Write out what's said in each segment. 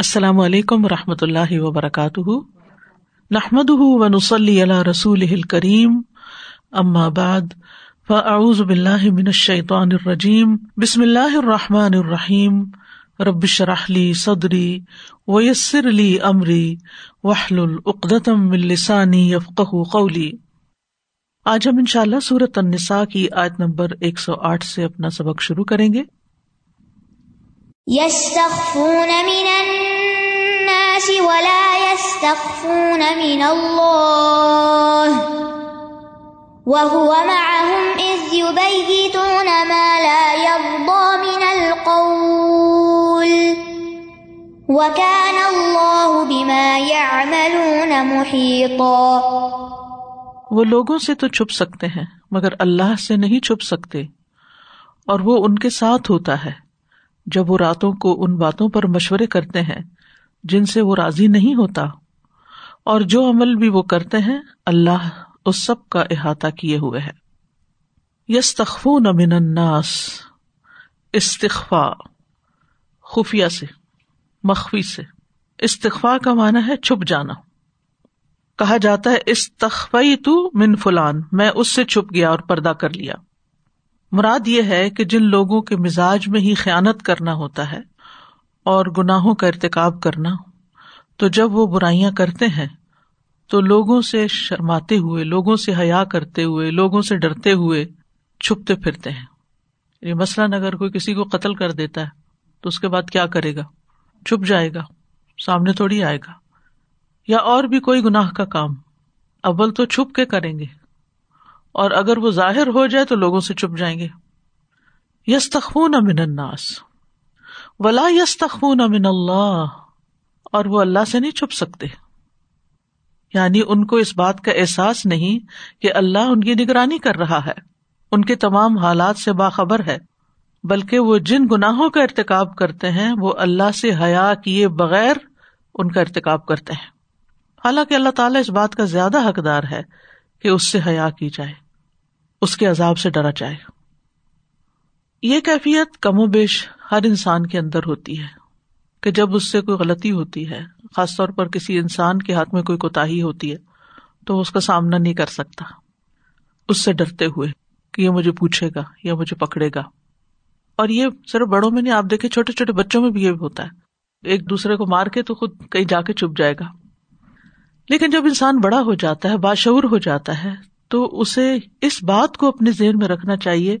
السلام علیکم و رحمۃ اللہ وبرکاتہ۔ نحمد ونسلی علی رسول کریم اما بعد، فاعوذ باللہ من الشیطان الرجیم۔ بسم اللہ الرحمٰن الرحیم۔ ربش رحلی صدری ویسر علی عمری وحل العقدم السانی یفق قولی۔ آج ہم ان شاء اللہ سورت النساء کی آیت نمبر ایک سو آٹھ سے اپنا سبق شروع کریں گے۔ يستخفون من الناس ولا يستخفون من الله وهو معهم إذ يبيتون ما لا يرضى من القول وكان الله بما يعملون محيطا وہ لوگوں سے تو چھپ سکتے ہیں، مگر اللہ سے نہیں چھپ سکتے، اور وہ ان کے ساتھ ہوتا ہے۔ جب وہ راتوں کو ان باتوں پر مشورے کرتے ہیں جن سے وہ راضی نہیں ہوتا، اور جو عمل بھی وہ کرتے ہیں، اللہ اس سب کا احاطہ کیے ہوئے ہے۔ یس من الناس استخفا خفیہ سے، مخفی سے۔ استخفا کا مانا ہے چھپ جانا۔ کہا جاتا ہے استخفی تو من فلان، میں اس سے چھپ گیا اور پردہ کر لیا۔ مراد یہ ہے کہ جن لوگوں کے مزاج میں ہی خیانت کرنا ہوتا ہے اور گناہوں کا ارتکاب کرنا، تو جب وہ برائیاں کرتے ہیں، تو لوگوں سے شرماتے ہوئے، لوگوں سے حیا کرتے ہوئے، لوگوں سے ڈرتے ہوئے چھپتے پھرتے ہیں۔ یعنی مثلاً اگر کوئی کسی کو قتل کر دیتا ہے، تو اس کے بعد کیا کرے گا؟ چھپ جائے گا، سامنے تھوڑی آئے گا۔ یا اور بھی کوئی گناہ کا کام، اول تو چھپ کے کریں گے۔ اور اگر وہ ظاہر ہو جائے تو لوگوں سے چپ جائیں گے۔ یس تخون امن اناس ولا یس تخون امن اللہ۔ اور وہ اللہ سے نہیں چھپ سکتے۔ یعنی ان کو اس بات کا احساس نہیں کہ اللہ ان کی نگرانی کر رہا ہے۔ ان کے تمام حالات سے باخبر ہے۔ بلکہ وہ جن گناہوں کا ارتکاب کرتے ہیں، وہ اللہ سے حیا کیے بغیر ان کا ارتکاب کرتے ہیں۔ حالانکہ اللہ تعالیٰ اس بات کا زیادہ حقدار ہے۔ کہ اس سے حیا کی جائے، اس کے عذاب سے ڈرا جائے۔ یہ کیفیت کم و بیش ہر انسان کے اندر ہوتی ہے کہ جب اس سے کوئی غلطی ہوتی ہے، خاص طور پر کسی انسان کے ہاتھ میں کوئی کوتا ہوتی ہے، تو وہ اس کا سامنا نہیں کر سکتا۔ اس سے ڈرتے ہوئے کہ یہ مجھے پوچھے گا، یا مجھے پکڑے گا۔ اور یہ صرف بڑوں میں نہیں، آپ دیکھے چھوٹے چھوٹے بچوں میں بھی یہ ہوتا ہے۔ ایک دوسرے کو مار کے تو خود کہیں جا کے چھپ جائے گا۔ لیکن جب انسان بڑا ہو جاتا ہے، باشعور ہو جاتا ہے، تو اسے اس بات کو اپنے ذہن میں رکھنا چاہیے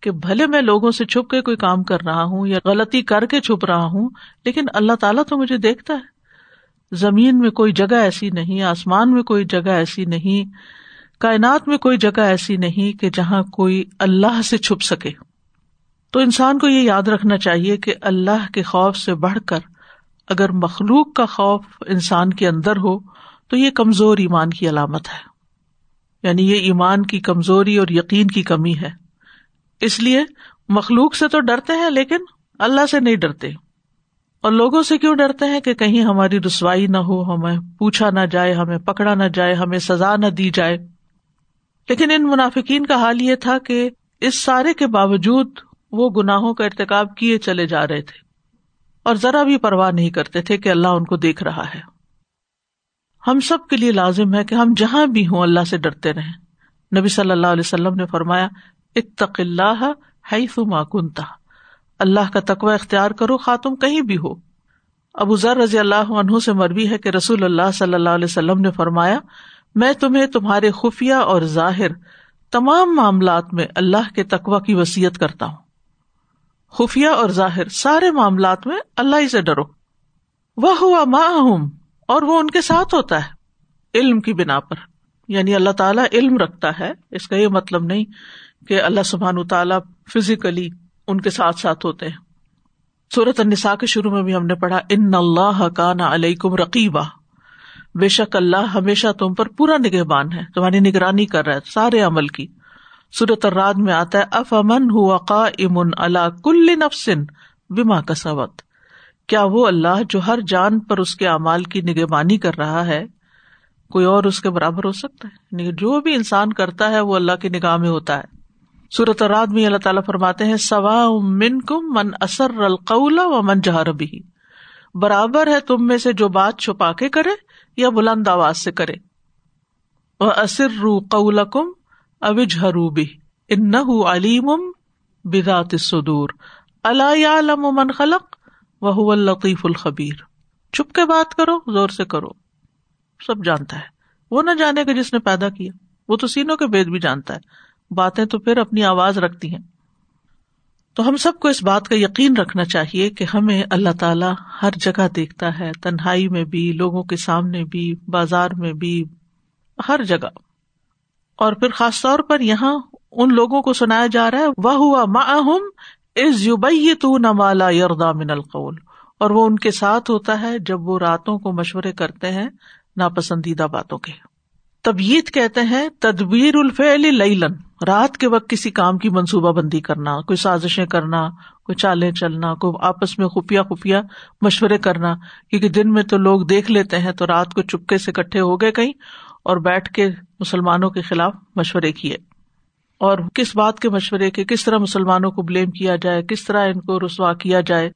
کہ بھلے میں لوگوں سے چھپ کے کوئی کام کر رہا ہوں یا غلطی کر کے چھپ رہا ہوں، لیکن اللہ تعالیٰ تو مجھے دیکھتا ہے۔ زمین میں کوئی جگہ ایسی نہیں، آسمان میں کوئی جگہ ایسی نہیں، کائنات میں کوئی جگہ ایسی نہیں کہ جہاں کوئی اللہ سے چھپ سکے۔ تو انسان کو یہ یاد رکھنا چاہیے کہ اللہ کے خوف سے بڑھ کر اگر مخلوق کا خوف انسان کے اندر ہو تو یہ کمزور ایمان کی علامت ہے۔ یعنی یہ ایمان کی کمزوری اور یقین کی کمی ہے۔ اس لیے مخلوق سے تو ڈرتے ہیں لیکن اللہ سے نہیں ڈرتے۔ اور لوگوں سے کیوں ڈرتے ہیں کہ کہیں ہماری رسوائی نہ ہو، ہمیں پوچھا نہ جائے، ہمیں پکڑا نہ جائے، ہمیں سزا نہ دی جائے۔ لیکن ان منافقین کا حال یہ تھا کہ اس سارے کے باوجود وہ گناہوں کا ارتقاب کیے چلے جا رہے تھے۔ اور ذرا بھی پرواہ نہیں کرتے تھے کہ اللہ ان کو دیکھ رہا ہے۔ ہم سب کے لیے لازم ہے کہ ہم جہاں بھی ہوں اللہ سے ڈرتے رہے نبی صلی اللہ علیہ وسلم نے فرمایا، اتق اللہ کنتا اللہ کا تقوی اختیار کرو خاتم کہیں بھی ہو۔ ابو ذر رضی اللہ عنہ سے مربی ہے کہ رسول اللہ صلی اللہ علیہ وسلم نے فرمایا، میں تمہیں تمہارے خفیہ اور ظاہر تمام معاملات میں اللہ کے تقوا کی وسیعت کرتا ہوں۔ خفیہ اور ظاہر سارے معاملات میں اللہ ہی سے ڈرو۔ وہ ہوا ماں اور وہ ان کے ساتھ ہوتا ہے، علم کی بنا پر۔ یعنی اللہ تعالیٰ علم رکھتا ہے، اس کا یہ مطلب نہیں کہ اللہ سبحان تعالیٰ فزیکلی ان کے ساتھ ساتھ ہوتے ہیں۔ صورت النساء کے شروع میں بھی ہم نے پڑھا، ان اللہ کا نا علیکم رقیبہ بے شک اللہ ہمیشہ تم پر پورا نگہبان ہے، تمہاری نگرانی کر رہا ہے، سارے عمل کی۔ صورت الراد میں آتا ہے اف امن ہوا کا امن اللہ کل نفسن بیما کا سوت کیا وہ اللہ جو ہر جان پر اس کے اعمال کی نگہبانی کر رہا ہے، کوئی اور اس کے برابر ہو سکتا ہے؟ یعنی جو بھی انسان کرتا ہے، وہ اللہ کی نگاہ میں ہوتا ہے۔ صورت رات میں اللہ تعالیٰ فرماتے ہیں سوا من کم من اثر القول و من جہر بھی برابر ہے تم میں سے جو بات چھپا کے کرے یا بلند آواز سے کرے۔ وہ اصر رو قول کم اوج حروبی ان علیم بدات سدور اللہ من خلق؟ وہ الطیف الخبیر۔ چھپ کے بات کرو، زور سے کرو۔ سب جانتا ہے۔ وہ نہ جانے کا جس نے پیدا کیا۔ وہ تو سینوں کے بید بھی جانتا ہے۔ باتیں تو پھر اپنی آواز رکھتی ہیں۔ تو ہم سب کو اس بات کا یقین رکھنا چاہیے کہ ہمیں اللہ تعالیٰ ہر جگہ دیکھتا ہے۔ تنہائی میں بھی، لوگوں کے سامنے بھی، بازار میں بھی، ہر جگہ۔ اور پھر خاص طور پر یہاں ان لوگوں کو سنایا جا رہا ہے۔ وہ ہوا از یوبئی تو نمالا یردا من القول اور وہ ان کے ساتھ ہوتا ہے جب وہ راتوں کو مشورے کرتے ہیں ناپسندیدہ باتوں کے۔ تبیت کہتے ہیں، تدبیر الفعل لیلن رات کے وقت کسی کام کی منصوبہ بندی کرنا، کوئی سازشیں کرنا، کوئی چالیں چلنا، کوئی آپس میں خفیہ خفیہ مشورے کرنا، کیونکہ دن میں تو لوگ دیکھ لیتے ہیں تو رات کو چپکے سے کٹھے ہو گئے کہیں اور بیٹھ کے مسلمانوں کے خلاف مشورے کیے۔ اور کس بات کے مشورے کے کس طرح مسلمانوں کو بلیم کیا جائے، کس طرح ان کو رسوا کیا جائے۔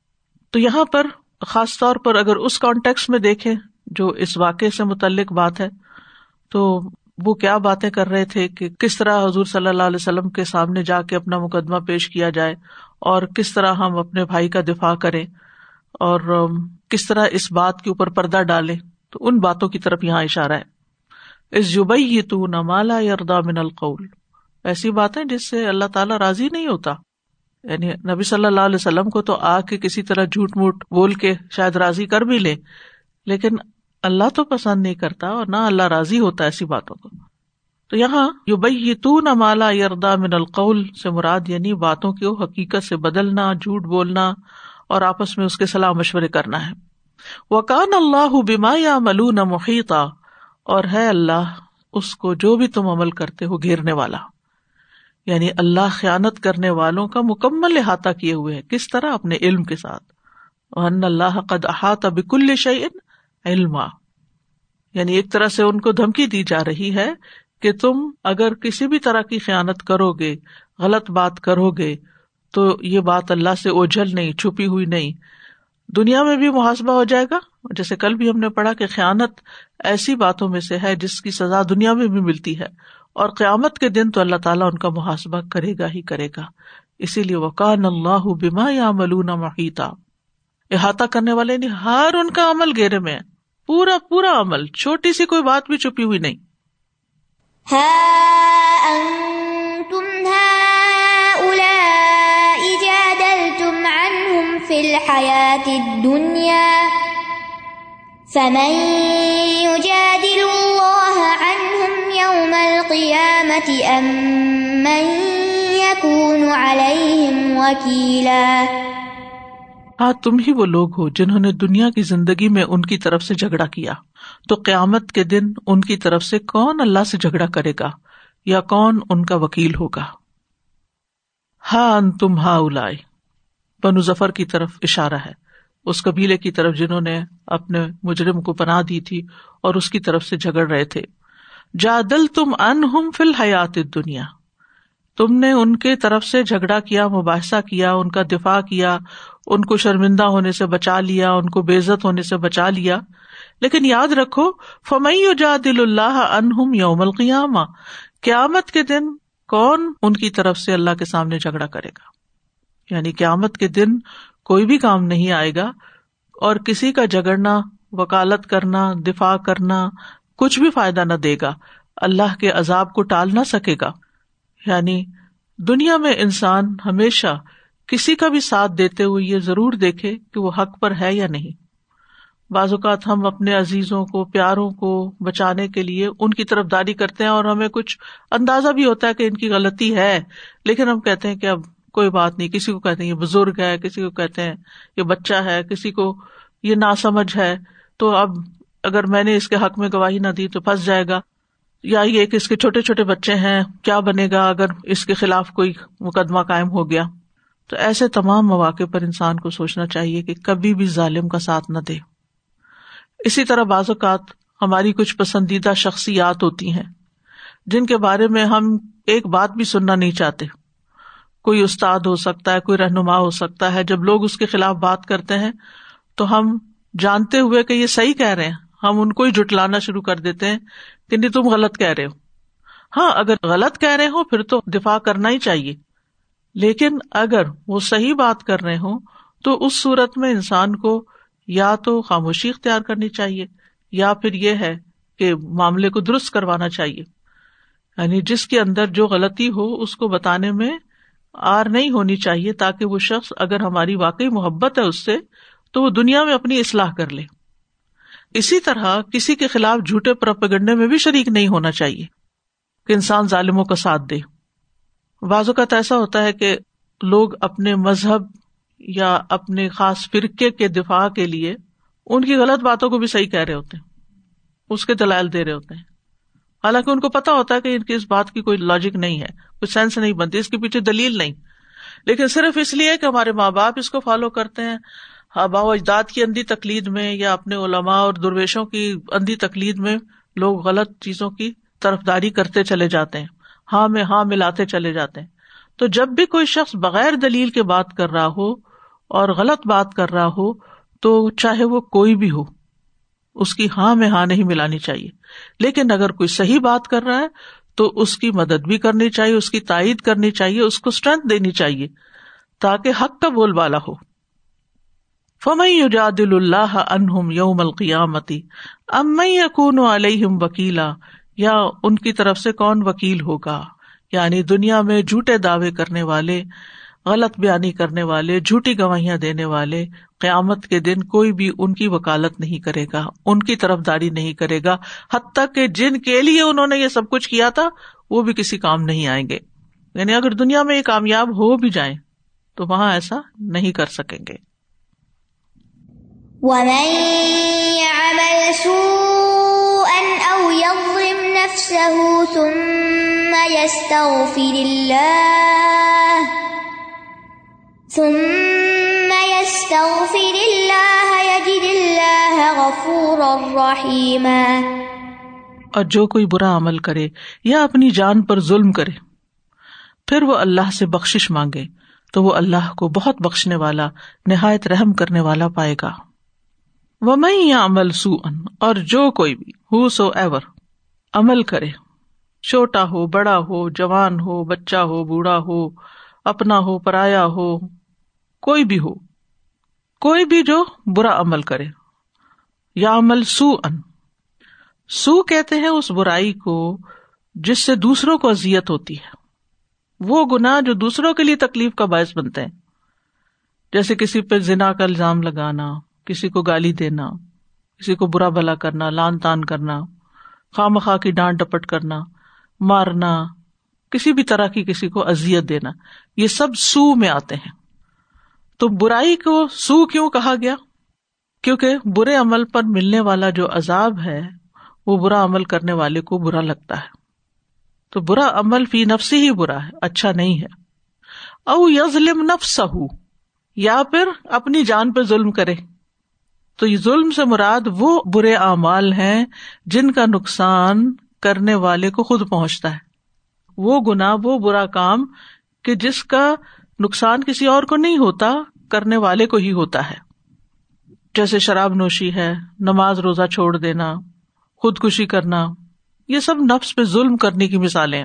تو یہاں پر خاص طور پر اگر اس کانٹیکس میں دیکھیں جو اس واقعے سے متعلق بات ہے، تو وہ کیا باتیں کر رہے تھے کہ کس طرح حضور صلی اللہ علیہ وسلم کے سامنے جا کے اپنا مقدمہ پیش کیا جائے اور کس طرح ہم اپنے بھائی کا دفاع کریں اور کس طرح اس بات کے اوپر پردہ ڈالیں۔ تو ان باتوں کی طرف یہاں اشارہ ہے۔ اس جبئی تو نمالا یاردا من القول۔ ایسی باتیں جس سے اللہ تعالیٰ راضی نہیں ہوتا۔ یعنی نبی صلی اللہ علیہ وسلم کو تو آ کے کسی طرح جھوٹ موٹ بول کے شاید راضی کر بھی لے، لیکن اللہ تو پسند نہیں کرتا اور نہ اللہ راضی ہوتا ایسی باتوں کو۔ تو یہاں یو بئی تو نہ مالا یردا من القول سے مراد یعنی باتوں کی حقیقت سے بدلنا، جھوٹ بولنا اور آپس میں اس کے صلاح مشورے کرنا ہے۔ وہ کان اللہ بیما یا ملو نہ محیطہ اور ہے اللہ اس کو جو بھی تم عمل کرتے ہو گھیرنے والا۔ یعنی اللہ خیانت کرنے والوں کا مکمل احاطہ کیے ہوئے ہے کس طرح؟ اپنے علم کے ساتھ۔ اللہ قد احاطہ بکل شعین علم یعنی ایک طرح سے ان کو دھمکی دی جا رہی ہے کہ تم اگر کسی بھی طرح کی خیانت کرو گے غلط بات کرو گے تو یہ بات اللہ سے اوجھل نہیں، چھپی ہوئی نہیں۔ دنیا میں بھی محاسبہ ہو جائے گا۔ جیسے کل بھی ہم نے پڑھا کہ خیانت ایسی باتوں میں سے ہے جس کی سزا دنیا میں بھی ملتی ہے۔ اور قیامت کے دن تو اللہ تعالیٰ ان کا محاسبہ کرے گا ہی کرے گا۔ اسی لیے وقان اللہ بیما یا ملونا محیطہ احاطہ کرنے والے نہیں ہر ان کا عمل گیرے میں پورا پورا عمل، چھوٹی سی کوئی بات بھی چھپی ہوئی نہیں۔ دنیا فمن يجادل الله عنهم يوم القيامة أم من يكون عليهم وكيلا؟ ہاں تم ہی وہ لوگ ہو جنہوں نے دنیا کی زندگی میں ان کی طرف سے جھگڑا کیا۔ تو قیامت کے دن ان کی طرف سے کون اللہ سے جھگڑا کرے گا؟ یا کون ان کا وکیل ہوگا؟ ہاں تم ہا اولائے بنو ظفر کی طرف اشارہ ہے۔ اس قبیلے کی طرف جنہوں نے اپنے مجرم کو پناہ دی تھی اور اس کی طرف سے جھگڑ رہے تھے۔ جا دل تم ان ہم فل حیات دنیا تم نے ان کے طرف سے جھگڑا کیا، مباحثہ کیا، ان کا دفاع کیا، ان کو شرمندہ ہونے سے بچا لیا، ان کو بےزت ہونے سے بچا لیا۔ لیکن یاد رکھو فمئی جا دل اللہ انہم یوم القیامہ۔ قیامت کے دن کون ان کی طرف سے اللہ کے سامنے جھگڑا کرے گا؟ یعنی قیامت کے دن کوئی بھی کام نہیں آئے گا اور کسی کا جگڑنا وکالت کرنا، دفاع کرنا کچھ بھی فائدہ نہ دے گا۔ اللہ کے عذاب کو ٹال نہ سکے گا۔ یعنی دنیا میں انسان ہمیشہ کسی کا بھی ساتھ دیتے ہوئے یہ ضرور دیکھے کہ وہ حق پر ہے یا نہیں۔ بعض اوقات ہم اپنے عزیزوں کو، پیاروں کو بچانے کے لیے ان کی طرف داری کرتے ہیں اور ہمیں کچھ اندازہ بھی ہوتا ہے کہ ان کی غلطی ہے، لیکن ہم کہتے ہیں کہ اب کوئی بات نہیں، کسی کو کہتے ہیں یہ بزرگ ہے، کسی کو کہتے ہیں یہ بچہ ہے، کسی کو یہ نا سمجھ ہے، تو اب اگر میں نے اس کے حق میں گواہی نہ دی تو پھنس جائے گا۔ یا یہ کہ اس کے چھوٹے چھوٹے بچے ہیں، کیا بنے گا اگر اس کے خلاف کوئی مقدمہ قائم ہو گیا؟ تو ایسے تمام مواقع پر انسان کو سوچنا چاہیے کہ کبھی بھی ظالم کا ساتھ نہ دے۔ اسی طرح بعض اوقات ہماری کچھ پسندیدہ شخصیات ہوتی ہیں، جن کے بارے میں ہم ایک بات بھی سننا نہیں چاہتے۔ کوئی استاد ہو سکتا ہے، کوئی رہنما ہو سکتا ہے۔ جب لوگ اس کے خلاف بات کرتے ہیں، تو ہم جانتے ہوئے کہ یہ صحیح کہہ رہے ہیں۔ ہم ان کو ہی جٹلانا شروع کر دیتے ہیں کہ نہیں، تم غلط کہہ رہے ہو۔ ہاں اگر غلط کہہ رہے ہو پھر تو دفاع کرنا ہی چاہیے۔ لیکن اگر وہ صحیح بات کر رہے ہوں، تو اس صورت میں انسان کو یا تو خاموشی اختیار کرنی چاہیے، یا پھر یہ ہے کہ معاملے کو درست کروانا چاہیے۔ یعنی جس کے اندر جو غلطی ہو، اس کو بتانے میں آر نہیں ہونی چاہیے تاکہ وہ شخص اگر ہماری واقعی محبت ہے اس سے، تو وہ دنیا میں اپنی اصلاح کر لے۔ اسی طرح کسی کے خلاف جھوٹے پرپگنڈے میں بھی شریک نہیں ہونا چاہیے، کہ انسان ظالموں کا ساتھ دے۔ بعض اوقات ایسا ہوتا ہے کہ لوگ اپنے مذہب یا اپنے خاص فرقے کے دفاع کے لیے ان کی غلط باتوں کو بھی صحیح کہہ رہے ہوتے ہیں، اس کے دلائل دے رہے ہوتے ہیں۔ حالانکہ ان کو پتا ہوتا ہے کہ ان کی اس بات کی کوئی لاجک نہیں ہے، کوئی سینس نہیں بنتی، اس کے پیچھے دلیل نہیں۔ لیکن صرف اس لیے کہ ہمارے ماں باپ اس کو فالو کرتے ہیں۔ ہاں، آبا و اجداد کی اندھی تقلید میں یا اپنے علماء اور درویشوں کی اندھی تقلید میں لوگ غلط چیزوں کی طرف داری کرتے چلے جاتے ہیں۔ ہاں میں ہاں ملاتے چلے جاتے ہیں۔ تو جب بھی کوئی شخص بغیر دلیل کے بات کر رہا ہو اور غلط بات کر رہا ہو، تو چاہے وہ کوئی بھی ہو۔ اس کی ہاں میں ہاں نہیں ملانی چاہیے۔ لیکن اگر کوئی صحیح بات کر رہا ہے، تو اس کی مدد بھی کرنی چاہیے، اس کی تائید کرنی چاہیے، اس کو اسٹرینتھ دینی چاہیے، تاکہ حق کا بول بالا ہو۔ فمئی اللہ انہم یوم القیامتی، ام یقون علیہم وکیلا، یا ان کی طرف سے کون وکیل ہوگا؟ یعنی دنیا میں جھوٹے دعوے کرنے والے، غلط بیانی کرنے والے، جھوٹی گواہیاں دینے والے قیامت کے دن کوئی بھی ان کی وکالت نہیں کرے گا، ان کی طرف داری نہیں کرے گا، حتیٰ کہ جن کے لیے انہوں نے یہ سب کچھ کیا تھا، وہ بھی کسی کام نہیں آئیں گے۔ یعنی اگر دنیا میں یہ کامیاب ہو بھی جائیں، تو وہاں ایسا نہیں کر سکیں گے۔ اور جو کوئی برا عمل کرے یا اپنی جان پر ظلم کرے، پھر وہ اللہ سے بخش مانگے تو وہ اللہ کو بہت بخشنے والا، نہایت رحم کرنے والا پائے گا۔ وہ میں یا عمل سو ان اور جو کوئی بھی ہو سو ایور عمل کرے۔ چھوٹا ہو، بڑا ہو، جوان ہو، بچہ ہو، بوڑھا ہو، اپنا ہو، پرایا ہو، کوئی بھی ہو، کوئی بھی جو برا عمل کرے۔ یا عمل سو ان سو کہتے ہیں اس برائی کو جس سے دوسروں کو ازیت ہوتی ہے۔ وہ گنا جو دوسروں کے لیے تکلیف کا باعث بنتے ہیں۔ جیسے کسی پہ زنا کا الزام لگانا، کسی کو گالی دینا، کسی کو برا بلا کرنا، لان تان کرنا، خواہ مخواہ کی ڈانٹ ڈپٹ کرنا، مارنا، کسی بھی طرح کی کسی کو ازیت دینا، یہ سب سو میں آتے ہیں۔ تو برائی کو سو کیوں کہا گیا؟ کیونکہ برے عمل پر ملنے والا جو عذاب ہے، وہ برا عمل کرنے والے کو برا لگتا ہے۔ تو برا عمل فی نفسی ہی برا ہے اچھا نہیں ہے۔ او یزلم نفس یا پھر اپنی جان پہ ظلم کرے۔ تو یہ ظلم سے مراد وہ برے اعمال ہیں جن کا نقصان کرنے والے کو خود پہنچتا ہے۔ وہ گنا وہ برا کام کہ جس کا نقصان کسی اور کو نہیں ہوتا، کرنے والے کو ہی ہوتا ہے۔ جیسے شراب نوشی ہے، نماز روزہ چھوڑ دینا، خودکشی کرنا، یہ سب نفس پہ ظلم کرنے کی مثالیں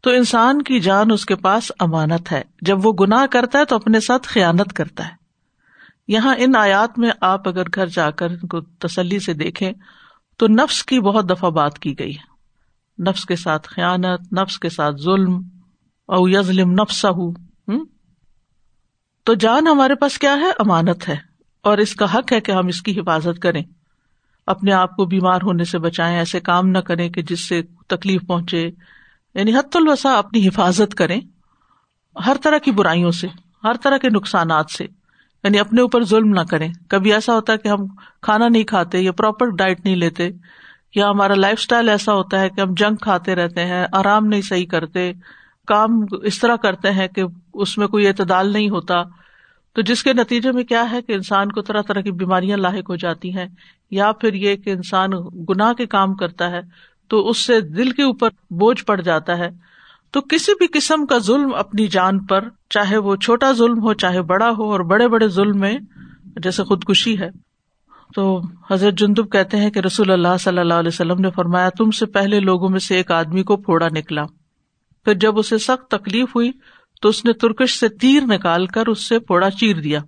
تو انسان کی جان اس کے پاس امانت ہے۔ جب وہ گناہ کرتا ہے تو اپنے ساتھ خیانت کرتا ہے۔ یہاں ان آیات میں آپ اگر گھر جا کر ان کو تسلی سے دیکھیں، تو نفس کی بہت دفعہ بات کی گئی ہے۔ نفس کے ساتھ خیانت، نفس کے ساتھ ظلم، او یزلم نفس تو جان ہمارے پاس کیا ہے؟ امانت ہے۔ اور اس کا حق ہے کہ ہم اس کی حفاظت کریں۔ اپنے آپ کو بیمار ہونے سے بچائیں، ایسے کام نہ کریں کہ جس سے تکلیف پہنچے۔ یعنی حت الوسا اپنی حفاظت کریں، ہر طرح کی برائیوں سے، ہر طرح کے نقصانات سے۔ یعنی اپنے اوپر ظلم نہ کریں۔ کبھی ایسا ہوتا ہے کہ ہم کھانا نہیں کھاتے یا پراپر ڈائٹ نہیں لیتے، یا ہمارا لائف اسٹائل ایسا ہوتا ہے کہ ہم جنک کھاتے رہتے ہیں، آرام نہیں صحیح کرتے، کام اس طرح کرتے ہیں کہ اس میں کوئی اعتدال نہیں ہوتا۔ تو جس کے نتیجے میں کیا ہے کہ انسان کو طرح طرح کی بیماریاں لاحق ہو جاتی ہیں، یا پھر یہ کہ انسان گناہ کے کام کرتا ہے، تو اس سے دل کے اوپر بوجھ پڑ جاتا ہے۔ تو کسی بھی قسم کا ظلم اپنی جان پر، چاہے وہ چھوٹا ظلم ہو، چاہے بڑا ہو، اور بڑے بڑے ظلم میں جیسے خودکشی ہے۔ تو حضرت جندب کہتے ہیں کہ رسول اللہ صلی اللہ علیہ وسلم نے فرمایا، تم سے پہلے لوگوں میں سے ایک آدمی کو پھوڑا نکلا۔ پھر جب اسے سخت تکلیف ہوئی تو اس نے ترکش سے تیر نکال کر اس سے پھوڑا چیر دیا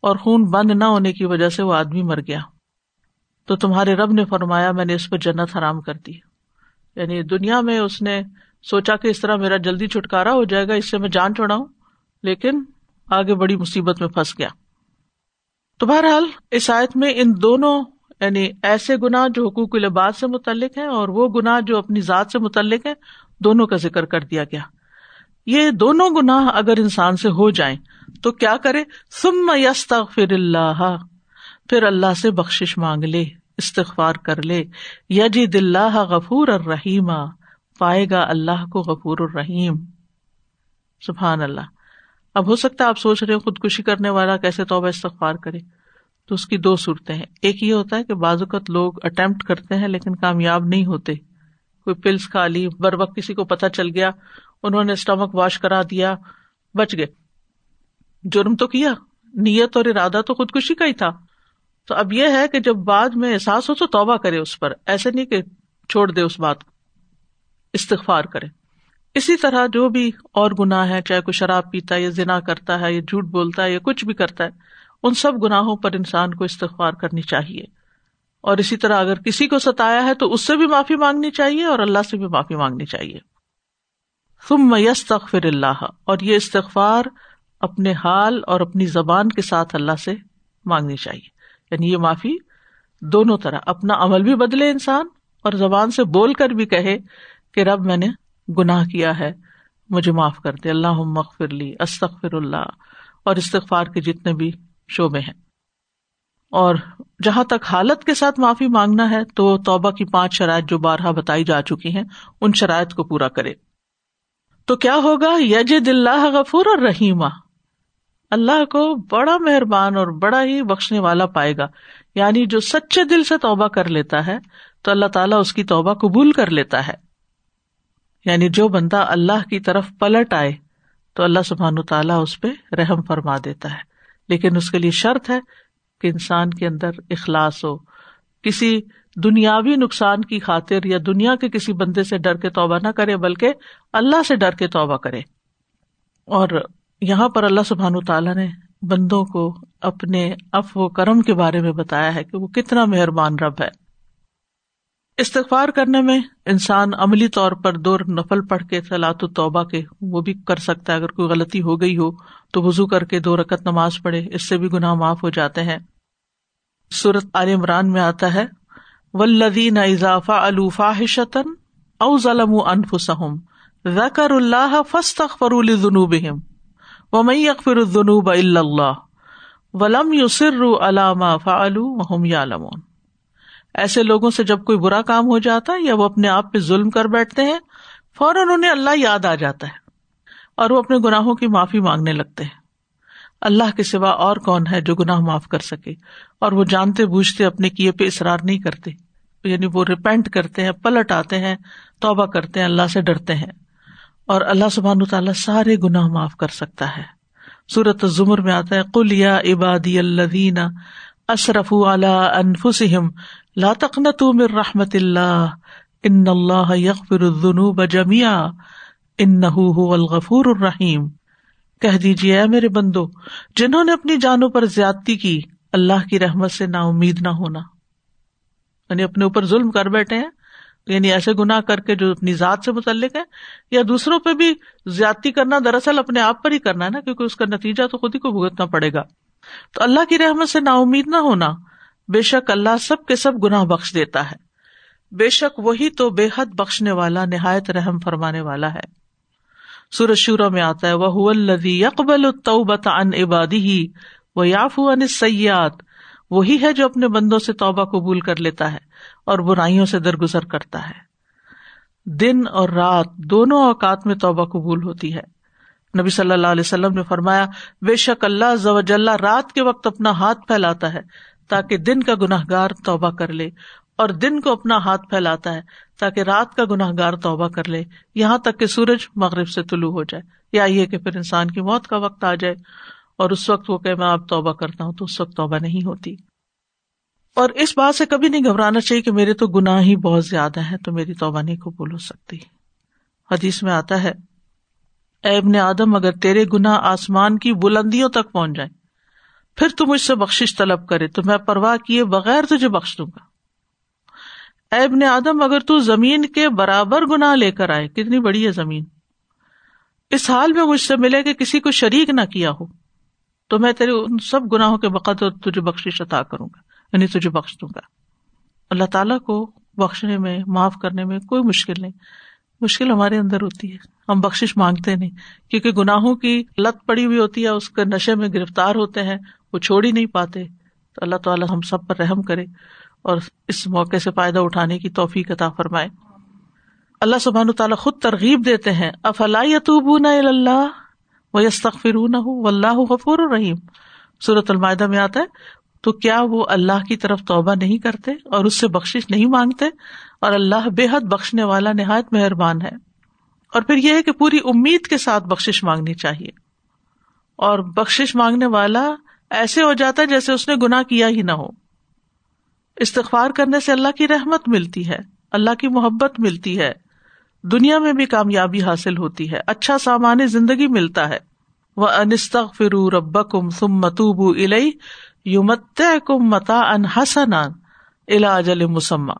اور خون بند نہ ہونے کی وجہ سے وہ آدمی مر گیا۔ تو تمہارے رب نے فرمایا، میں نے اس پہ جنت حرام کر دی۔ یعنی دنیا میں اس نے سوچا کہ اس طرح میرا جلدی چھٹکارا ہو جائے گا، اس سے میں جان چھوڑاؤں لیکن آگے بڑی مصیبت میں پھنس گیا۔ تو بہرحال، اس آیت میں ان دونوں یعنی ایسے گنا جو حقوق الباس سے متعلق ہیں اور وہ گنا جو اپنی ذات سے متعلق ہے دونوں کا ذکر کر دیا گیا۔ یہ دونوں گناہ اگر انسان سے ہو جائیں تو کیا کرے؟ سم یس اللہ، پھر اللہ سے بخش مانگ لے، استغفار کر لے۔ یجی دلہ غفور الرحیم پائے گا اللہ کو غفور الرحیم۔ سبحان اللہ۔ اب ہو سکتا ہے آپ سوچ رہے خودکشی کرنے والا کیسے توبہ استغفار کرے؟ تو اس کی دو صورتیں ہیں۔ ایک یہ ہوتا ہے کہ بعض اوقات لوگ اٹمپٹ کرتے ہیں لیکن کامیاب نہیں ہوتے۔ کوئی پلس کھا لی بر وقت کسی کو پتا چل گیا انہوں نے اسٹمک واش کرا دیا، بچ گئے۔ جرم تو کیا؟ نیت اور ارادہ تو خودکشی کا ہی تھا۔ تو اب یہ ہے کہ جب بعد میں احساس ہو تو توبہ کرے اس پر۔ ایسے نہیں کہ چھوڑ دے اس بات کو۔ استغفار کرے۔ اسی طرح جو بھی اور گناہ ہے چاہے کوئی شراب پیتا ہے یا ذنا کرتا ہے یا جھوٹ بولتا ہے یا کچھ بھی کرتا ہے، ان سب گناہوں پر انسان کو استغفار کرنی چاہیے۔ اور اسی طرح اگر کسی کو ستایا ہے تو اس سے بھی معافی مانگنی چاہیے اور اللہ سے بھی معافی مانگنی چاہیے۔ تم میس تخر اللہ، اور یہ استغفار اپنے حال اور اپنی زبان کے ساتھ اللہ سے مانگنی چاہیے۔ یعنی یہ معافی دونوں طرح، اپنا عمل بھی بدلے انسان اور زبان سے بول کر بھی کہے کہ رب میں نے گناہ کیا ہے، مجھے معاف کر دے۔ اللہ مغفر لی، استغفر اللہ، اور استغفار کے جتنے بھی شعبے ہیں۔ اور جہاں تک حالت کے ساتھ معافی مانگنا ہے، تو توبہ کی پانچ شرائط جو بارہ بتائی جا چکی ہیں، ان شرائط کو پورا کرے۔ تو کیا ہوگا؟ یج اللہ غفور اور رحیمہ اللہ کو بڑا مہربان اور بڑا ہی بخشنے والا پائے گا۔ یعنی جو سچے دل سے توبہ کر لیتا ہے، تو اللہ تعالیٰ اس کی توبہ قبول کر لیتا ہے۔ یعنی جو بندہ اللہ کی طرف پلٹ آئے، تو اللہ سبحان تعالیٰ اس پہ رحم فرما دیتا ہے۔ لیکن اس کے لیے شرط ہے کہ انسان کے اندر اخلاص ہو۔ کسی دنیاوی نقصان کی خاطر یا دنیا کے کسی بندے سے ڈر کے توبہ نہ کرے، بلکہ اللہ سے ڈر کے توبہ کرے۔ اور یہاں پر اللہ سبحان تعالیٰ نے بندوں کو اپنے اف و کرم کے بارے میں بتایا ہے کہ وہ کتنا مہربان رب ہے۔ استغفار کرنے میں انسان عملی طور پر دو نفل پڑھ کے سلاۃ توبہ کے وہ بھی کر سکتا ہے۔ اگر کوئی غلطی ہو گئی ہو تو وزو کر کے دو رکت نماز پڑھے، اس سے بھی گناہ معاف ہو جاتے ہیں۔ صورت عال عمران میں آتا ہے ولدین اضافہ الوفا شتن او ظلم انفسم ذکر اللہ فسط اخبر الجنوب و مئی اکفر الجنوب اللہ ولم یوسر علامہ فعلو وهم یعلمون ایسے لوگوں سے جب کوئی برا کام ہو جاتا ہے یا وہ اپنے آپ پہ ظلم کر بیٹھتے ہیں، فوراً انہیں اللہ یاد آ جاتا ہے اور وہ اپنے گناہوں کی معافی مانگنے لگتے ہیں۔ اللہ کے سوا اور کون ہے جو گناہ معاف کر سکے؟ اور وہ جانتے بوجھتے اپنے کیے پہ اصرار نہیں کرتے یعنی وہ ریپینٹ کرتے ہیں، پلٹ آتے ہیں، توبہ کرتے ہیں، اللہ سے ڈرتے ہیں۔ اور اللہ سبحان تعالیٰ سارے گناہ معاف کر سکتا ہے۔ سورت زمر میں آتا ہے کل یا عبادی اللہ اشرف اللہ انفسم لا تقنطوا من رحمت اللہ، ان اللہ یغفر الذنوب جميعا انه هو الغفور الرحیم۔ کہہ دیجیے اے میرے بندو، جنہوں نے اپنی جانوں پر زیادتی کی، اللہ کی رحمت سے نا امید نہ ہونا۔ یعنی اپنے اوپر ظلم کر بیٹھے ہیں یعنی ایسے گنا کر کے جو اپنی ذات سے متعلق ہے یا دوسروں پہ بھی زیادتی کرنا دراصل اپنے آپ پر ہی کرنا ہے نا، کیونکہ اس کا نتیجہ تو خود ہی کو بھگتنا پڑے گا۔ تو اللہ کی رحمت سے نا امید نہ ہونا، بے شک اللہ سب کے سب گناہ بخش دیتا ہے۔ بے شک وہی تو بے حد بخشنے والا، نہایت رحم فرمانے والا ہے۔ سورج شورا میں آتا ہے وہ الدی اقبال ان عبادی ہی وہ یافو ان سیات وہی ہے جو اپنے بندوں سے توبہ قبول کر لیتا ہے اور برائیوں سے درگزر کرتا ہے۔ دن اور رات دونوں اوقات میں توبہ قبول ہوتی ہے۔ نبی صلی اللہ علیہ وسلم نے فرمایا، بے شک اللہ زوجل رات کے وقت اپنا ہاتھ پھیلاتا ہے تاکہ دن کا گناہ گار توبہ کر لے۔ اور دن کو اپنا ہاتھ پھیلاتا ہے تاکہ رات کا گناہ گار توبہ کر لے، یہاں تک کہ سورج مغرب سے طلوع ہو جائے۔ یا یہ کہ پھر انسان کی موت کا وقت آ جائے اور اس وقت وہ کہ میں آپ توبہ کرتا ہوں تو اس وقت توبہ نہیں ہوتی۔ اور اس بات سے کبھی نہیں گھبرانا چاہیے کہ میرے تو گناہ ہی بہت زیادہ ہیں، تو میری توبہ نہیں قبول ہو سکتی۔ حدیث میں آتا ہے، اے ابن آدم، اگر تیرے گنا آسمان کی بلندیوں تک پہنچ جائیں، پھر تو مجھ سے بخش طلب کرے، تو میں پرواہ کیے بغیر تجھے بخش دوں گا۔ اے ابن آدم، اگر تو زمین کے برابر گنا لے کر آئے، کتنی بڑی ہے زمین۔ اس حال میں مجھ سے ملے کہ کسی کو شریک نہ کیا ہو، تو میں تیرے ان سب گناہوں کے بقت تجھے بخش عطا کروں گا یعنی تجھے بخش دوں گا۔ اللہ تعالیٰ کو بخشنے میں، معاف کرنے میں کوئی مشکل نہیں۔ مشکل ہمارے اندر ہوتی ہے۔ ہم بخش مانگتے نہیں، کیونکہ گناہوں کی لت پڑی ہوئی ہوتی ہے، اس کے نشے میں گرفتار ہوتے ہیں، وہ چھوڑ ہی نہیں پاتے۔ تو اللہ تعالیٰ ہم سب پر رحم کرے۔ اور اس موقع سے فائدہ اٹھانے کی توفیق عطا فرمائے۔ اللہ سبحان تعالیٰ خود ترغیب دیتے ہیں افلاۃ اللہ و یستخر و اللہ غفور الرحیم۔ صورت المائدہ میں آتا ہے، تو کیا وہ اللہ کی طرف توبہ نہیں کرتے اور اس سے بخش نہیں مانگتے؟ اور اللہ بے حد بخشنے والا نہایت مہربان ہے۔ اور پھر یہ ہے کہ پوری امید کے ساتھ بخش مانگنی چاہیے۔ اور بخش مانگنے والا ایسے ہو جاتا ہے جیسے اس نے گنا کیا ہی نہ ہو۔ استغفار کرنے سے اللہ کی رحمت ملتی ہے، اللہ کی محبت ملتی ہے، دنیا میں بھی کامیابی حاصل ہوتی ہے اچھا سامان زندگی ملتا ہے۔ وہ انستغ فرو رب کم سم متوب الئی یو مت کم متا ان حسن الاجل مسمہ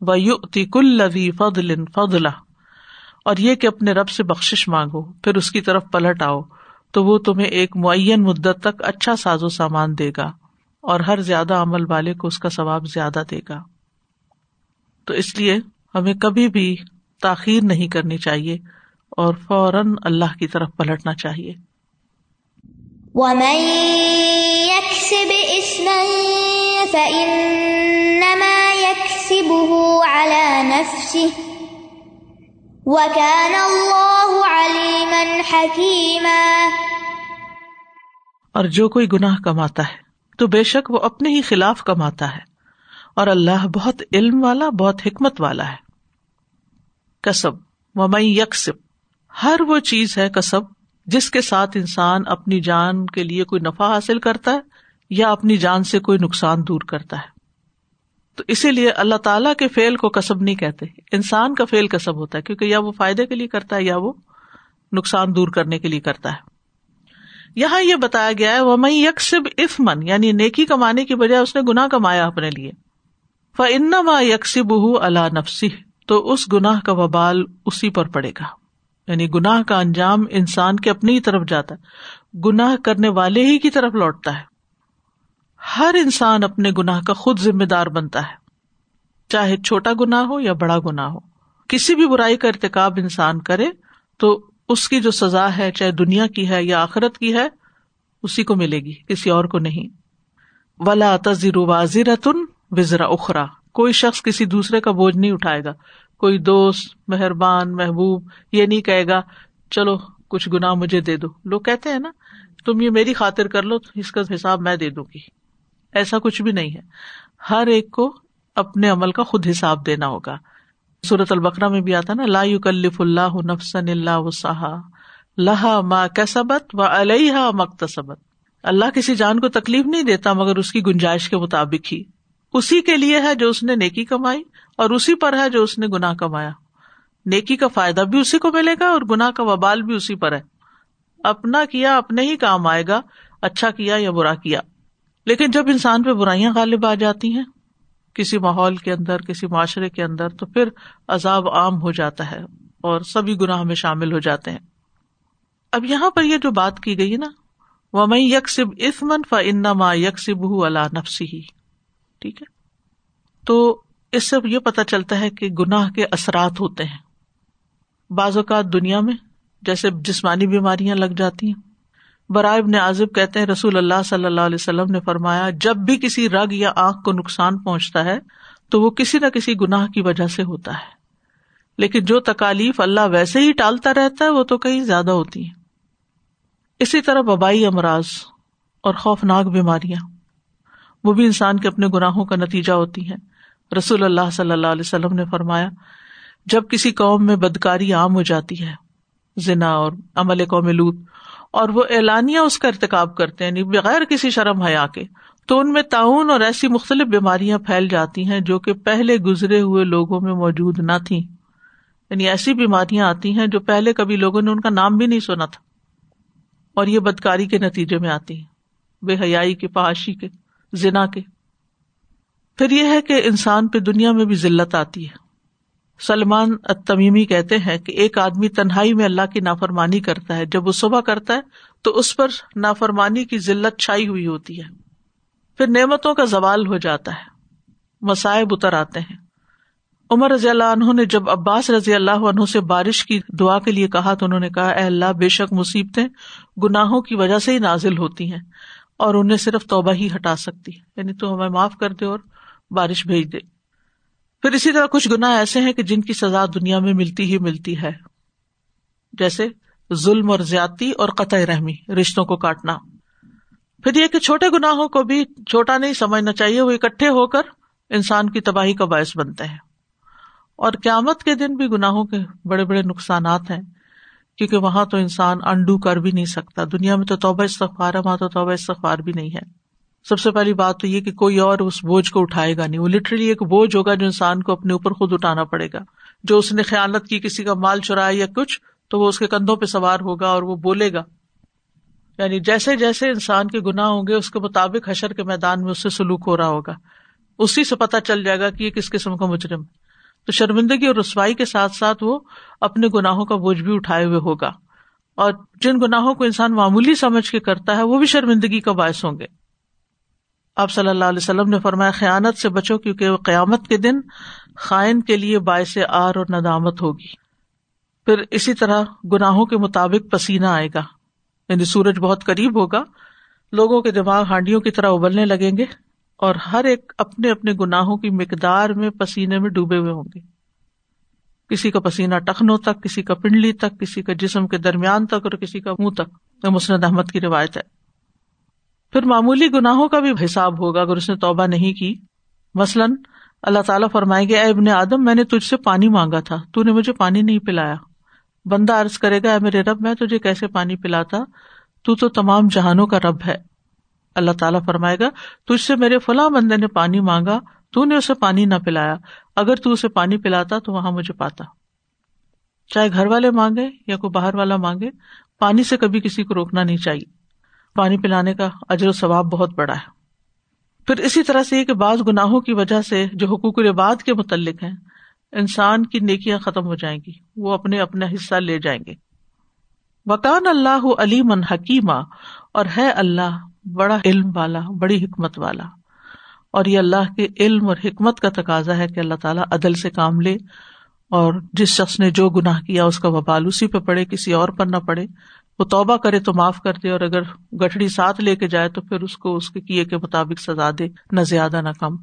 و یو تی کل فضل فضلہ اور یہ کہ اپنے رب سے بخش مانگو، پھر اس کی طرف پلٹ آؤ، تو وہ تمہیں ایک معین مدت تک اچھا ساز و سامان دے گا۔ اور ہر زیادہ عمل والے کو اس کا ثواب زیادہ دے گا۔ تو اس لیے ہمیں کبھی بھی تاخیر نہیں کرنی چاہیے اور فوراً اللہ کی طرف پلٹنا چاہیے۔ اور جو کوئی گناہ کماتا ہے تو بے شک وہ اپنے ہی خلاف کماتا ہے اور اللہ بہت علم والا، بہت حکمت والا ہے۔ کسب و میں یکسب، ہر وہ چیز ہے کسب جس کے ساتھ انسان اپنی جان کے لیے کوئی نفع حاصل کرتا ہے یا اپنی جان سے کوئی نقصان دور کرتا ہے۔ تو اسی لیے اللہ تعالیٰ کے فیل کو کسب نہیں کہتے۔ انسان کا فیل کسب ہوتا ہے کیونکہ یا وہ فائدے کے لیے کرتا ہے یا وہ نقصان دور کرنے کے لیے کرتا ہے۔ یہاں یہ بتایا گیا ہے وہ میں یکسب اف من یعنی نیکی کمانے کی بجائے اس نے گناہ کمایا اپنے لیے۔ ف ان یکسب اللہ نفسی تو اس گناہ کا وبال اسی پر پڑے گا۔ یعنی گناہ کا انجام انسان کے اپنی ہی طرف جاتا ہے۔ گناہ کرنے والے ہی کی طرف لوٹتا ہے۔ ہر انسان اپنے گناہ کا خود ذمہ دار بنتا ہے۔ چاہے چھوٹا گنا ہو یا بڑا گنا ہو۔ کسی بھی برائی کا ارتقاب انسان کرے، تو اس کی جو سزا ہے، چاہے دنیا کی ہے یا آخرت کی ہے، اسی کو ملے گی، کسی اور کو نہیں۔ ولا تذر واضح رتن وزرا اخرا کوئی شخص کسی دوسرے کا بوجھ نہیں اٹھائے گا۔ کوئی دوست، مہربان، محبوب، یہ نہیں کہے گا، چلو کچھ گنا مجھے دے دو۔ لوگ کہتے ہیں نا، تم یہ میری خاطر کر لو، اس کا حساب میں دے دوں گی۔ ایسا کچھ بھی نہیں ہے۔ ہر ایک کو اپنے عمل کا خود حساب دینا ہوگا۔ سورت البکرا میں بھی آتا نا، لا کلف اللہ نفسن اللہ وسا لہا ما کسبت و علیہ مکتسبت اللہ کسی جان کو تکلیف نہیں دیتا، مگر اس کی گنجائش کے مطابق ہی۔ اسی کے لیے ہے جو اس نے نیکی کمائی، اور اسی پر ہے جو اس نے گناہ کمایا۔ نیکی کا فائدہ بھی اسی کو ملے گا، اور گناہ کا وبال بھی اسی پر ہے۔ اپنا کیا اپنے ہی کام آئے گا اچھا کیا یا برا کیا۔ لیکن جب انسان پہ برائیاں غالب آ جاتی ہیں کسی ماحول کے اندر، کسی معاشرے کے اندر، تو پھر عذاب عام ہو جاتا ہے اور سبھی گناہ میں شامل ہو جاتے ہیں۔ اب یہاں پر یہ جو بات کی گئی نا وہ میں یکسب اسمن ف انما یکسب اللہ نفسی ہی ٹھیک ہے؟ تو اس سے یہ پتا چلتا ہے کہ گناہ کے اثرات ہوتے ہیں۔ بعض اوقات دنیا میں جیسے جسمانی بیماریاں لگ جاتی ہیں۔ برائے ابن عازب کہتے ہیں، رسول اللہ صلی اللہ علیہ وسلم نے فرمایا، جب بھی کسی رگ یا آنکھ کو نقصان پہنچتا ہے، تو وہ کسی نہ کسی گناہ کی وجہ سے ہوتا ہے۔ لیکن جو تکالیف اللہ ویسے ہی ٹالتا رہتا ہے، وہ تو کہیں زیادہ ہوتی ہیں۔ اسی طرح وبائی امراض اور خوفناک بیماریاں۔ وہ بھی انسان کے اپنے گناہوں کا نتیجہ ہوتی ہیں۔ رسول اللہ صلی اللہ علیہ وسلم نے فرمایا، جب کسی قوم میں بدکاری عام ہو جاتی ہے ذنا اور عمل قوم لوت اور وہ اعلانیہ اس کا ارتقاب کرتے ہیں یعنی بغیر کسی شرم حیا کے۔ تو ان میں تعاون اور ایسی مختلف بیماریاں پھیل جاتی ہیں جو کہ پہلے گزرے ہوئے لوگوں میں موجود نہ تھیں۔ یعنی ایسی بیماریاں آتی ہیں جو پہلے کبھی لوگوں نے ان کا نام بھی نہیں سنا تھا۔ اور یہ بدکاری کے نتیجے میں آتی ہیں، بے حیائی کے پہاشی کے، زنا کے۔ پھر یہ ہے کہ انسان پہ دنیا میں بھی ذلت آتی ہے۔ سلمان تمیمی کہتے ہیں کہ ایک آدمی تنہائی میں اللہ کی نافرمانی کرتا ہے۔ جب وہ صبح کرتا ہے تو اس پر نافرمانی کی ذلت چھائی ہوئی ہوتی ہے۔ پھر نعمتوں کا زوال ہو جاتا ہے۔ مسائب اتر آتے ہیں۔ عمر رضی اللہ عنہ نے جب عباس رضی اللہ عنہ سے بارش کی دعا کے لیے کہا تو انہوں نے کہا، اے اللہ، بے شک مصیبتیں گناہوں کی وجہ سے ہی نازل ہوتی ہیں اور انہیں صرف توبہ ہی ہٹا سکتی یعنی تو ہمیں معاف کر دے اور بارش بھیج دے۔ پھر اسی طرح کچھ گنا ایسے ہیں کہ جن کی سزا دنیا میں ملتی ہی ملتی ہے۔ جیسے ظلم اور زیادتی اور قطع رحمی، رشتوں کو کاٹنا۔ پھر یہ کہ چھوٹے گناہوں کو بھی چھوٹا نہیں سمجھنا چاہیے، وہ اکٹھے ہو کر انسان کی تباہی کا باعث بنتے ہیں۔ اور قیامت کے دن بھی گناہوں کے بڑے بڑے نقصانات ہیں، کیونکہ وہاں تو انسان انڈو کر بھی نہیں سکتا۔ دنیا میں تو توبہ استغفار ہے، وہاں تو توبہ استغفار بھی نہیں ہے۔ سب سے پہلی بات تو یہ کہ کوئی اور اس بوجھ کو اٹھائے گا نہیں۔ وہ لٹرلی ایک بوجھ ہوگا جو انسان کو اپنے اوپر خود اٹھانا پڑے گا۔ جو اس نے خیالت کی، کسی کا مال چرایا یا کچھ، تو وہ اس کے کندھوں پہ سوار ہوگا اور وہ بولے گا۔ یعنی جیسے جیسے انسان کے گناہ ہوں گے، اس کے مطابق حشر کے میدان میں اس سے سلوک ہو رہا ہوگا۔ اسی سے پتا چل جائے گا کہ یہ کس قسم کا مجرم تو شرمندگی اور رسوائی کے ساتھ ساتھ وہ اپنے گناہوں کا بوجھ بھی اٹھائے ہوئے ہوگا۔ اور جن گناہوں کو انسان معمولی سمجھ کے کرتا ہے، وہ بھی شرمندگی کا باعث ہوں گے۔ آپ صلی اللہ علیہ وسلم نے فرمایا، خیانت سے بچو کیونکہ قیامت کے دن خائن کے لیے باعث آر اور ندامت ہوگی۔ پھر اسی طرح گناہوں کے مطابق پسینہ آئے گا۔ یعنی سورج بہت قریب ہوگا۔ لوگوں کے دماغ ہانڈیوں کی طرح ابلنے لگیں گے اور ہر ایک اپنے اپنے گناہوں کی مقدار میں پسینے میں ڈوبے ہوئے ہوں گے۔ کسی کا پسینہ ٹخنوں تک، کسی کا پنڈلی تک، کسی کا جسم کے درمیان تک اور کسی کا منہ تک۔ مسند احمد کی روایت ہے۔ پھر معمولی گناہوں کا بھی حساب ہوگا اگر اس نے توبہ نہیں کی۔ مثلاً اللہ تعالیٰ فرمائے گے اے ابن آدم، میں نے تجھ سے پانی مانگا تھا، تو نے مجھے پانی نہیں پلایا۔ بندہ عرض کرے گا، اے میرے رب، میں تجھے کیسے پانی پلاتا؟ تو تو تمام جہانوں کا رب ہے۔ اللہ تعالیٰ فرمائے گا، تجھ سے میرے فلاں بندے نے پانی مانگا، تو نے اسے پانی نہ پلایا۔ اگر تو اسے پانی پلاتا، تو وہاں مجھے پاتا۔ چاہے گھر والے مانگے یا کوئی باہر والا مانگے، پانی سے کبھی کسی کو روکنا نہیں چاہیے۔ پانی پلانے کا اجر و ثواب بہت بڑا ہے۔ پھر اسی طرح سے یہ کہ بعض گناہوں کی وجہ سے جو حقوق العباد کے متعلق ہیں، انسان کی نیکیاں ختم ہو جائیں گی، وہ اپنے اپنا حصہ لے جائیں گے۔ وکان اللہ علیم حکیمہ اور ہے اللہ بڑا علم والا، بڑی حکمت والا۔ اور یہ اللہ کے علم اور حکمت کا تقاضا ہے کہ اللہ تعالیٰ عدل سے کام لے، اور جس شخص نے جو گناہ کیا، اس کا وبال اسی پہ پڑے، کسی اور پر نہ پڑے۔ وہ توبہ کرے تو معاف کر دے اور اگر گٹھڑی ساتھ لے کے جائے تو پھر اس کو اس کے کیے کے مطابق سزا دے، نہ زیادہ نہ کم۔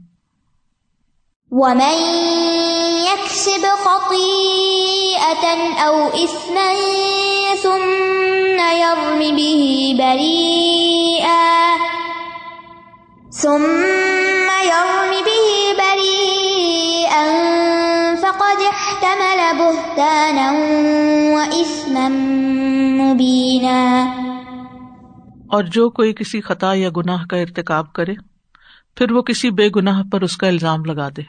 فقد احتمل بهتانا وإثما اور جو کوئی کسی خطا یا گناہ کا ارتقاب کرے، پھر وہ کسی بے گناہ پر اس کا الزام لگا دے۔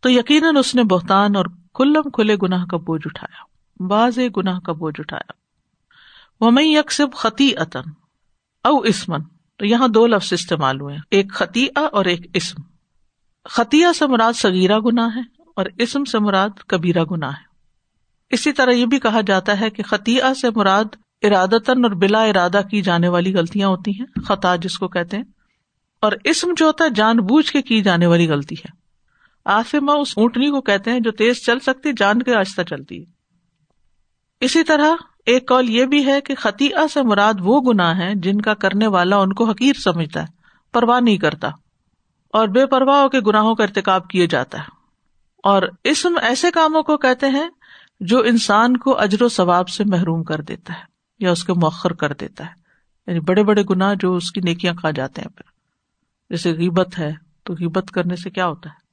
تو یقیناً اس نے بہتان اور کلم کھلے گناہ کا بوجھ اٹھایا باز گناہ کا بوجھ اٹھایا۔ وہ میں یکسب خطی عطن او اسمن تو یہاں دو لفظ استعمال ہوئے ایک خطیہ اور ایک اسم۔ خطیہ سے مراد سگیرہ گناہ ہے اور اسم سے مراد کبیرہ گناہ ہے۔ اسی طرح یہ بھی کہا جاتا ہے کہ خطیہ سے مراد ارادتاً اور بلا ارادہ کی جانے والی غلطیاں ہوتی ہیں، خطا جس کو کہتے ہیں، اور اسم جو ہوتا ہے، جان بوجھ کے کی جانے والی غلطی ہے۔ آسما اس اونٹنی کو کہتے ہیں جو تیز چل سکتی، جان کے آہستہ چلتی ہے۔ اسی طرح ایک کال یہ بھی ہے کہ خطیہ سے مراد وہ گناہ ہے جن کا کرنے والا ان کو حقیر سمجھتا ہے، پرواہ نہیں کرتا، اور بے پرواہ ہو کے گناہوں کا ارتقاب کیے جاتا ہے۔ اور اسم ایسے کاموں کو کہتے ہیں جو انسان کو اجر و ثواب سے محروم کر دیتا ہے۔ یا اس کے مؤخر کر دیتا ہے۔ یعنی بڑے بڑے گناہ جو اس کی نیکیاں کھا جاتے ہیں پھر۔ جیسے غیبت ہے، تو غیبت کرنے سے کیا ہوتا ہے؟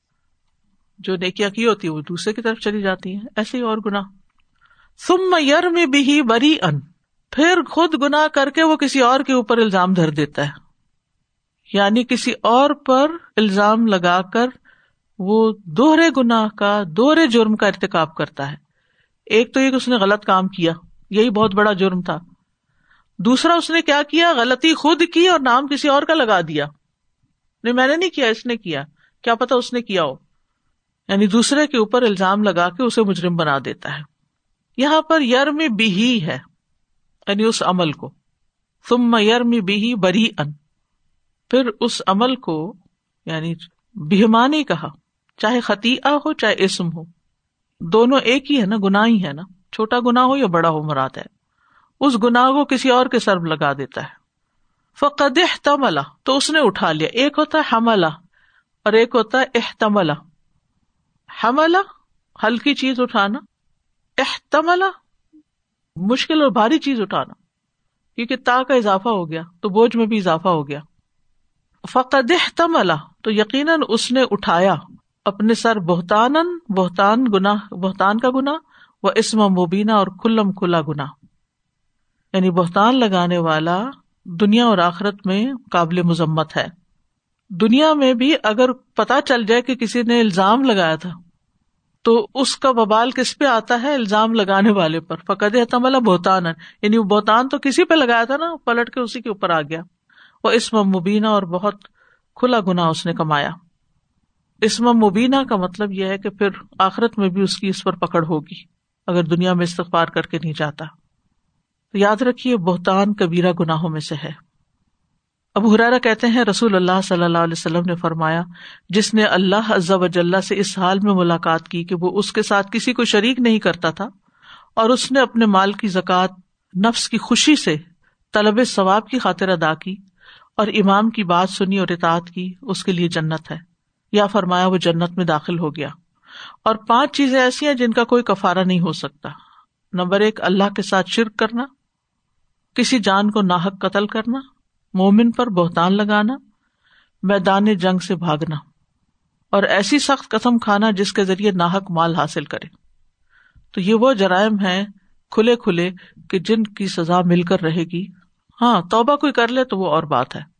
جو نیکیاں کی ہوتی ہے وہ دوسرے کی طرف چلی جاتی ہیں۔ ایسے ہی اور گنا سم یر میں بھی بری ان پھر خود گنا کر کے وہ کسی اور کے اوپر الزام دھر دیتا ہے۔ یعنی کسی اور پر الزام لگا کر وہ دوہرے گنا کا، دوہرے جرم کا ارتقاب کرتا ہے۔ ایک تو ایک اس نے غلط کام کیا۔ یہی بہت بڑا جرم تھا۔ دوسرا، اس نے کیا کیا؟ غلطی خود کی اور نام کسی اور کا لگا دیا۔ نہیں، میں نے نہیں کیا، اس نے کیا۔ کیا پتا اس نے کیا ہو۔ یعنی دوسرے کے اوپر الزام لگا کے اسے مجرم بنا دیتا ہے۔ یہاں پر یرم بھی ہے یعنی اس عمل کو۔ تم یرم بھی بری ان پھر اس عمل کو یعنی بہما کہا، چاہے خطی ہو، چاہے اسم ہو۔ دونوں ایک ہی ہے نا گنا ہی ہے نا۔ چھوٹا گنا ہو یا بڑا ہو، مراد ہے۔ اس گنا کو کسی اور کے سرب لگا دیتا ہے۔ فقد احتملا تو اس نے اٹھا لیا۔ ایک ہوتا ہے حملہ اور ایک ہوتا ہے احتملا حملہ ہلکی چیز اٹھانا۔ احتملا مشکل اور بھاری چیز اٹھانا۔ کیونکہ تا کا اضافہ ہو گیا، تو بوجھ میں بھی اضافہ ہو گیا۔ فقد احتملا تو یقیناً اس نے اٹھایا۔ اپنے سر بہتان بہتان گنا بہتان کا گنا وہ اسم مبینہ اور کلم کھلا گنا یعنی بہتان لگانے والا دنیا اور آخرت میں قابل مذمت ہے۔ دنیا میں بھی اگر پتا چل جائے کہ کسی نے الزام لگایا تھا، تو اس کا ببال کس پہ آتا ہے؟ الزام لگانے والے پر۔ فقد احتملا بہتان یعنی وہ بہتان تو کسی پہ لگایا تھا نا، پلٹ کے اسی کے اوپر آ گیا۔ وہ اسم مبینہ اور بہت کھلا گنا اس نے کمایا۔ اسم مبینہ کا مطلب یہ ہے کہ پھر آخرت میں بھی اس کی اس پر پکڑ ہوگی۔ اگر دنیا میں استغفار کر کے نہیں جاتا۔ تو یاد رکھیے، بہتان کبیرہ گناہوں میں سے ہے۔ اب ہرارا کہتے ہیں، رسول اللہ صلی اللہ علیہ وسلم نے فرمایا، جس نے اللہ وجاللہ سے اس حال میں ملاقات کی کہ وہ اس کے ساتھ کسی کو شریک نہیں کرتا تھا اور اس نے اپنے مال کی زکات نفس کی خوشی سے طلب ثواب کی خاطر ادا کی اور امام کی بات سنی اور اطاعت کی، اس کے لیے جنت ہے۔ یا فرمایا، وہ جنت میں داخل ہو گیا۔ اور پانچ چیزیں ایسی ہیں جن کا کوئی کفارا نہیں ہو سکتا۔ نمبر ایک، اللہ کے ساتھ شرک کرنا، کسی جان کو ناحک قتل کرنا، مومن پر بہتان لگانا، میدان جنگ سے بھاگنا، اور ایسی سخت قسم کھانا جس کے ذریعے ناحک مال حاصل کرے۔ تو یہ وہ جرائم ہے کھلے کھلے کہ جن کی سزا مل کر رہے گی۔ ہاں توبہ کوئی کر لے تو وہ اور بات ہے۔